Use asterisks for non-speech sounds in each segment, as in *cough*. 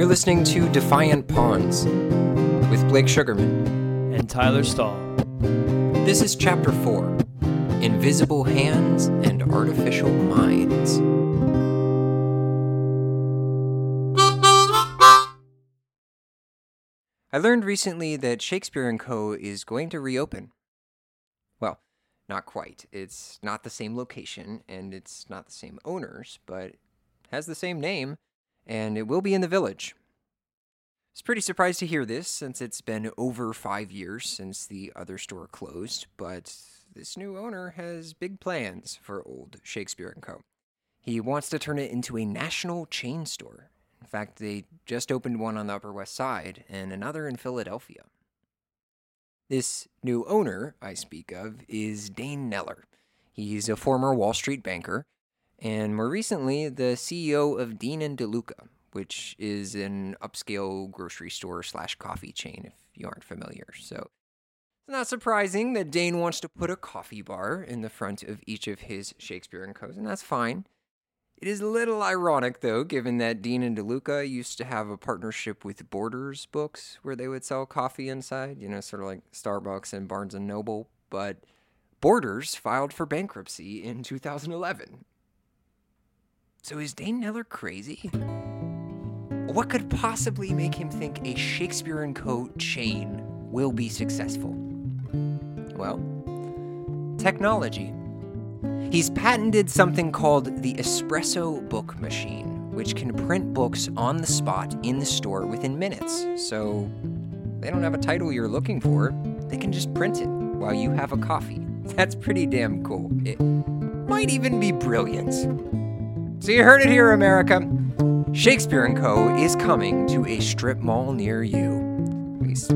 You're listening to Defiant Pawns with Blake Sugarman. and Tyler Stahl. This is Chapter 4 Invisible Hands and Artificial Minds. I learned recently that Shakespeare & Co. is going to reopen. Well, not quite. It's not the same location and it's not the same owners, but has the same name and it will be in the village. I was pretty surprised to hear this since it's been over five years since the other store closed, but this new owner has big plans for old Shakespeare & Co. He wants to turn it into a national chain store. In fact, they just opened one on the Upper West Side and another in Philadelphia. This new owner I speak of is Dane Neller. He's a former Wall Street banker and more recently the CEO of Dean and DeLuca, which is an upscale grocery store slash coffee chain if you aren't familiar. So it's not surprising that Dane wants to put a coffee bar in the front of each of his Shakespeare and Co.'s, and that's fine. It is a little ironic, though, given that Dean and DeLuca used to have a partnership with Borders Books, where they would sell coffee inside, you know, sort of like Starbucks and Barnes and Noble. But Borders filed for bankruptcy in 2011. So is Dane Neller crazy? What could possibly make him think a Shakespeare & Co. chain will be successful? Well, technology. He's patented something called the espresso book machine, which can print books on the spot in the store within minutes. So they don't have a title you're looking for, they can just print it while you have a coffee. That's pretty damn cool. It might even be brilliant. So you heard it here, America. Shakespeare & Co. is coming to a strip mall near you. At least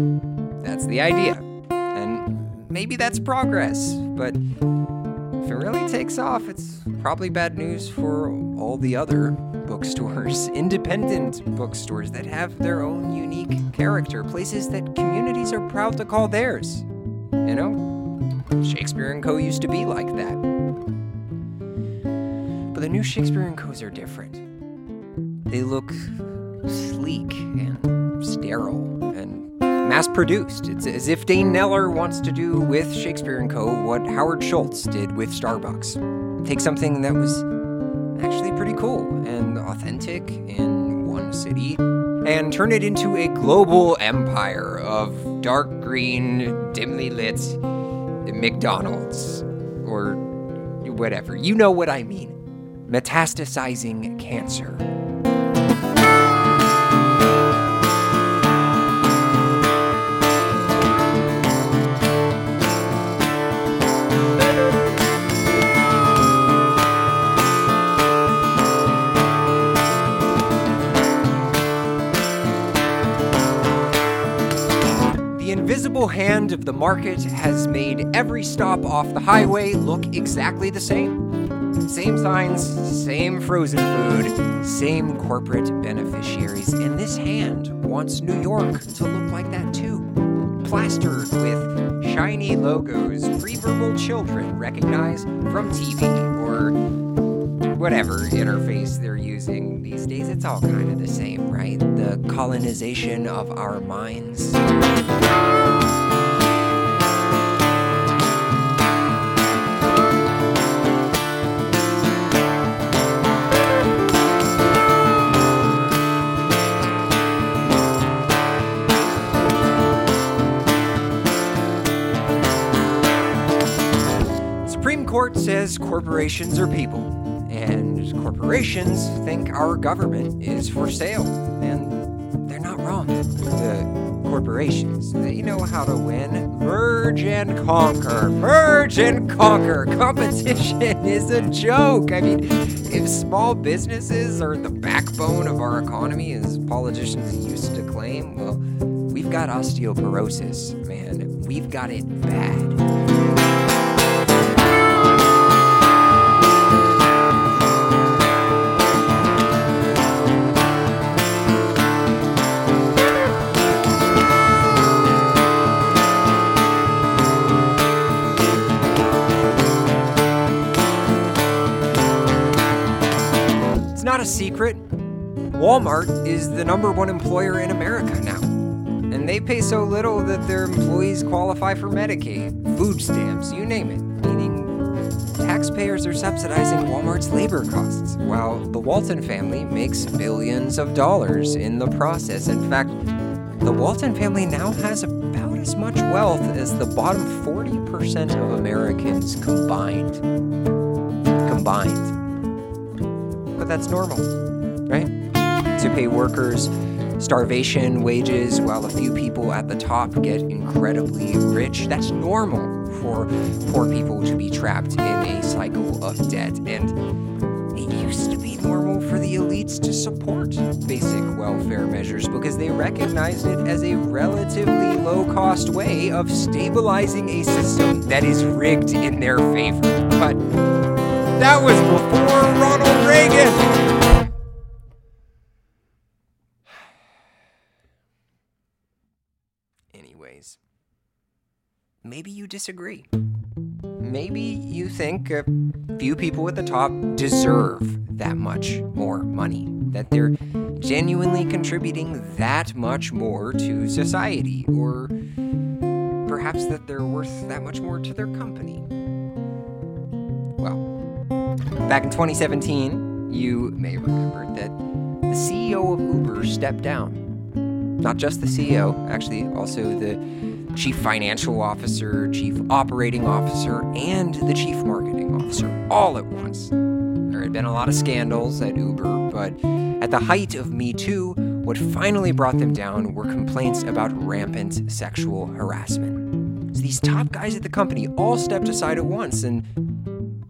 that's the idea. And maybe that's progress, but if it really takes off, it's probably bad news for all the other bookstores, *laughs* independent bookstores that have their own unique character, places that communities are proud to call theirs. You know, Shakespeare & Co. used to be like that. The new Shakespeare & Co.'s are different. They look sleek and sterile and mass produced. It's as if Dane Neller wants to do with Shakespeare & Co. what Howard Schultz did with Starbucks. Take something that was actually pretty cool and authentic in one city and turn it into a global empire of dark green, dimly lit McDonald's or whatever. You know what I mean. Metastasizing cancer. The invisible hand of the market has made every stop off the highway look exactly the same. Same signs, same frozen food, same corporate beneficiaries, and this hand wants New York to look like that too. Plastered with shiny logos pre-verbal children recognize from TV or whatever interface they're using these days. It's all kind of the same, right? The colonization of our minds. Says corporations are people, and corporations think our government is for sale, and they're not wrong. The corporations, they know how to win. Merge and conquer, merge and conquer. Competition *laughs* is a joke. I mean, if small businesses are the backbone of our economy, as politicians used to claim, well, we've got osteoporosis, man. We've got it bad. A secret. Walmart is the number one employer in America now. And they pay so little that their employees qualify for Medicaid, food stamps, you name it, meaning taxpayers are subsidizing Walmart's labor costs, while the Walton family makes billions of dollars in the process. In fact, the Walton family now has about as much wealth as the bottom 40% of Americans combined. Combined. But that's normal, right? To pay workers starvation wages while a few people at the top get incredibly rich. That's normal for poor people to be trapped in a cycle of debt. And it used to be normal for the elites to support basic welfare measures because they recognized it as a relatively low cost way of stabilizing a system that is rigged in their favor. But that was before Ronald Reagan. Anyways, maybe you disagree. Maybe you think a few people at the top deserve that much more money, that they're genuinely contributing that much more to society, or perhaps that they're worth that much more to their company. Well, back in 2017, you may remember that the CEO of Uber stepped down. Not just the CEO, actually, also the chief financial officer, chief operating officer, and the chief marketing officer all at once. There had been a lot of scandals at Uber, but at the height of Me Too, what finally brought them down were complaints about rampant sexual harassment. So these top guys at the company all stepped aside at once, and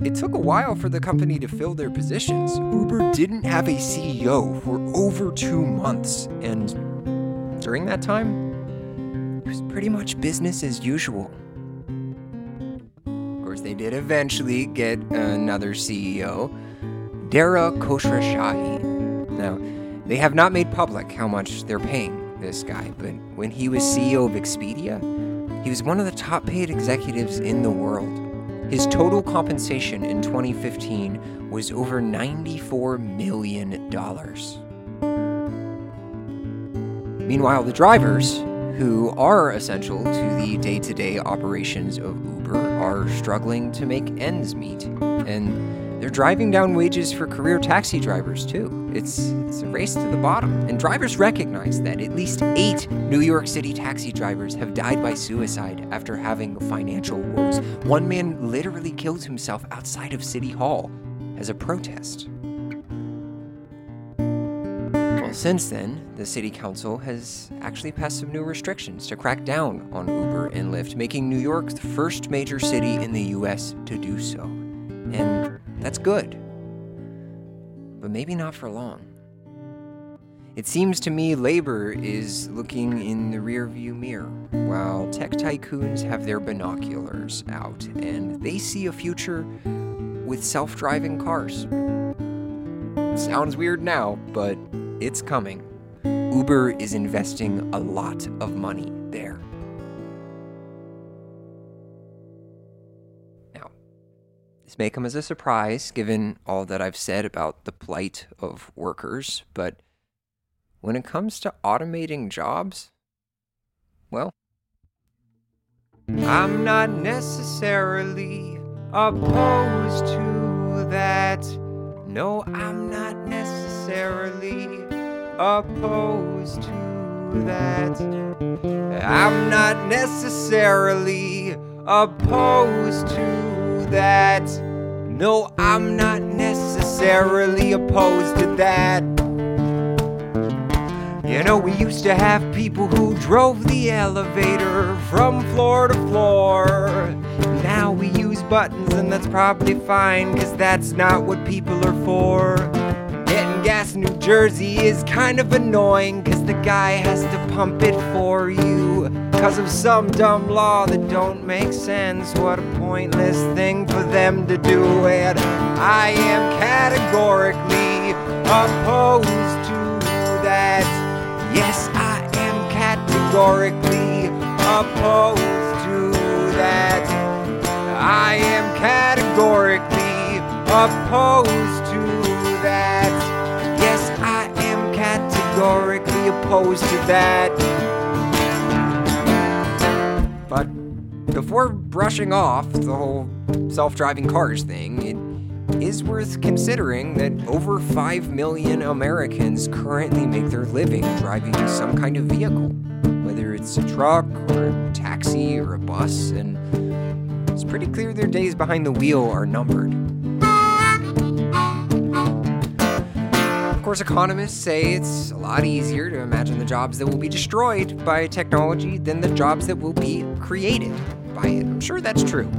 it took a while for the company to fill their positions. Uber didn't have a CEO for over two months, and during that time, it was pretty much business as usual. Of course, they did eventually get another CEO, Dara Khosrowshahi. Now, they have not made public how much they're paying this guy, but when he was CEO of Expedia, he was one of the top paid executives in the world. His total compensation in 2015 was over $94 million. Meanwhile, the drivers, who are essential to the day to day operations of Uber, are struggling to make ends meet. And they're driving down wages for career taxi drivers, too. It's, it's a race to the bottom. And drivers recognize that at least eight New York City taxi drivers have died by suicide after having financial woes. One man literally killed himself outside of City Hall as a protest. Well, since then, the city council has actually passed some new restrictions to crack down on Uber and Lyft, making New York the first major city in the US to do so. And that's good. But maybe not for long. It seems to me labor is looking in the rearview mirror, while tech tycoons have their binoculars out and they see a future with self driving cars. Sounds weird now, but it's coming. Uber is investing a lot of money this may come as a surprise given all that I've said about the plight of workers, but when it comes to automating jobs, well, I'm not necessarily opposed to that. No, I'm not necessarily opposed to that. I'm not necessarily opposed to that. No, I'm not necessarily opposed to that. You know, we used to have people who drove the elevator from floor to floor. Now we use buttons, and that's probably fine, cause that's not what people are for. Getting gas in New Jersey is kind of annoying, cause the guy has to pump it for you. Cause of some dumb law that don't make sense. What a pointless thing for them to do. And I am categorically opposed to that. Yes, I am categorically opposed to that. I am categorically opposed to that. Yes, I am categorically opposed to that. Before brushing off the whole self driving cars thing, it is worth considering that over 5 million Americans currently make their living driving some kind of vehicle, whether it's a truck or a taxi or a bus, and it's pretty clear their days behind the wheel are numbered. Of course, economists say it's a lot easier to imagine the jobs that will be destroyed by technology than the jobs that will be created by it. I'm sure that's true.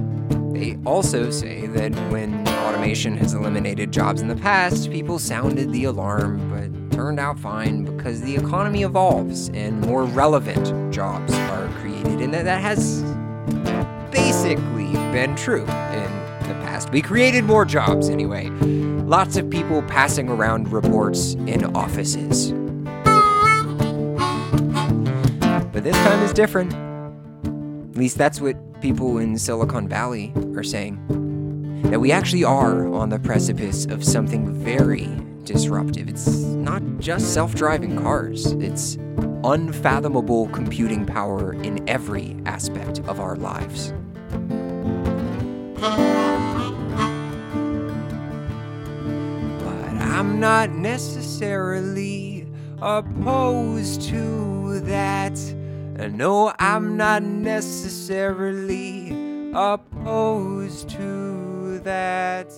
They also say that when automation has eliminated jobs in the past, people sounded the alarm, but turned out fine because the economy evolves and more relevant jobs are created. And that, that has basically been true in the past. We created more jobs anyway. Lots of people passing around reports in offices. But this time is different. At least that's what people in Silicon Valley are saying. That we actually are on the precipice of something very disruptive. It's not just self driving cars, it's unfathomable computing power in every aspect of our lives. But I'm not necessarily opposed to that. No, I'm not necessarily opposed to that.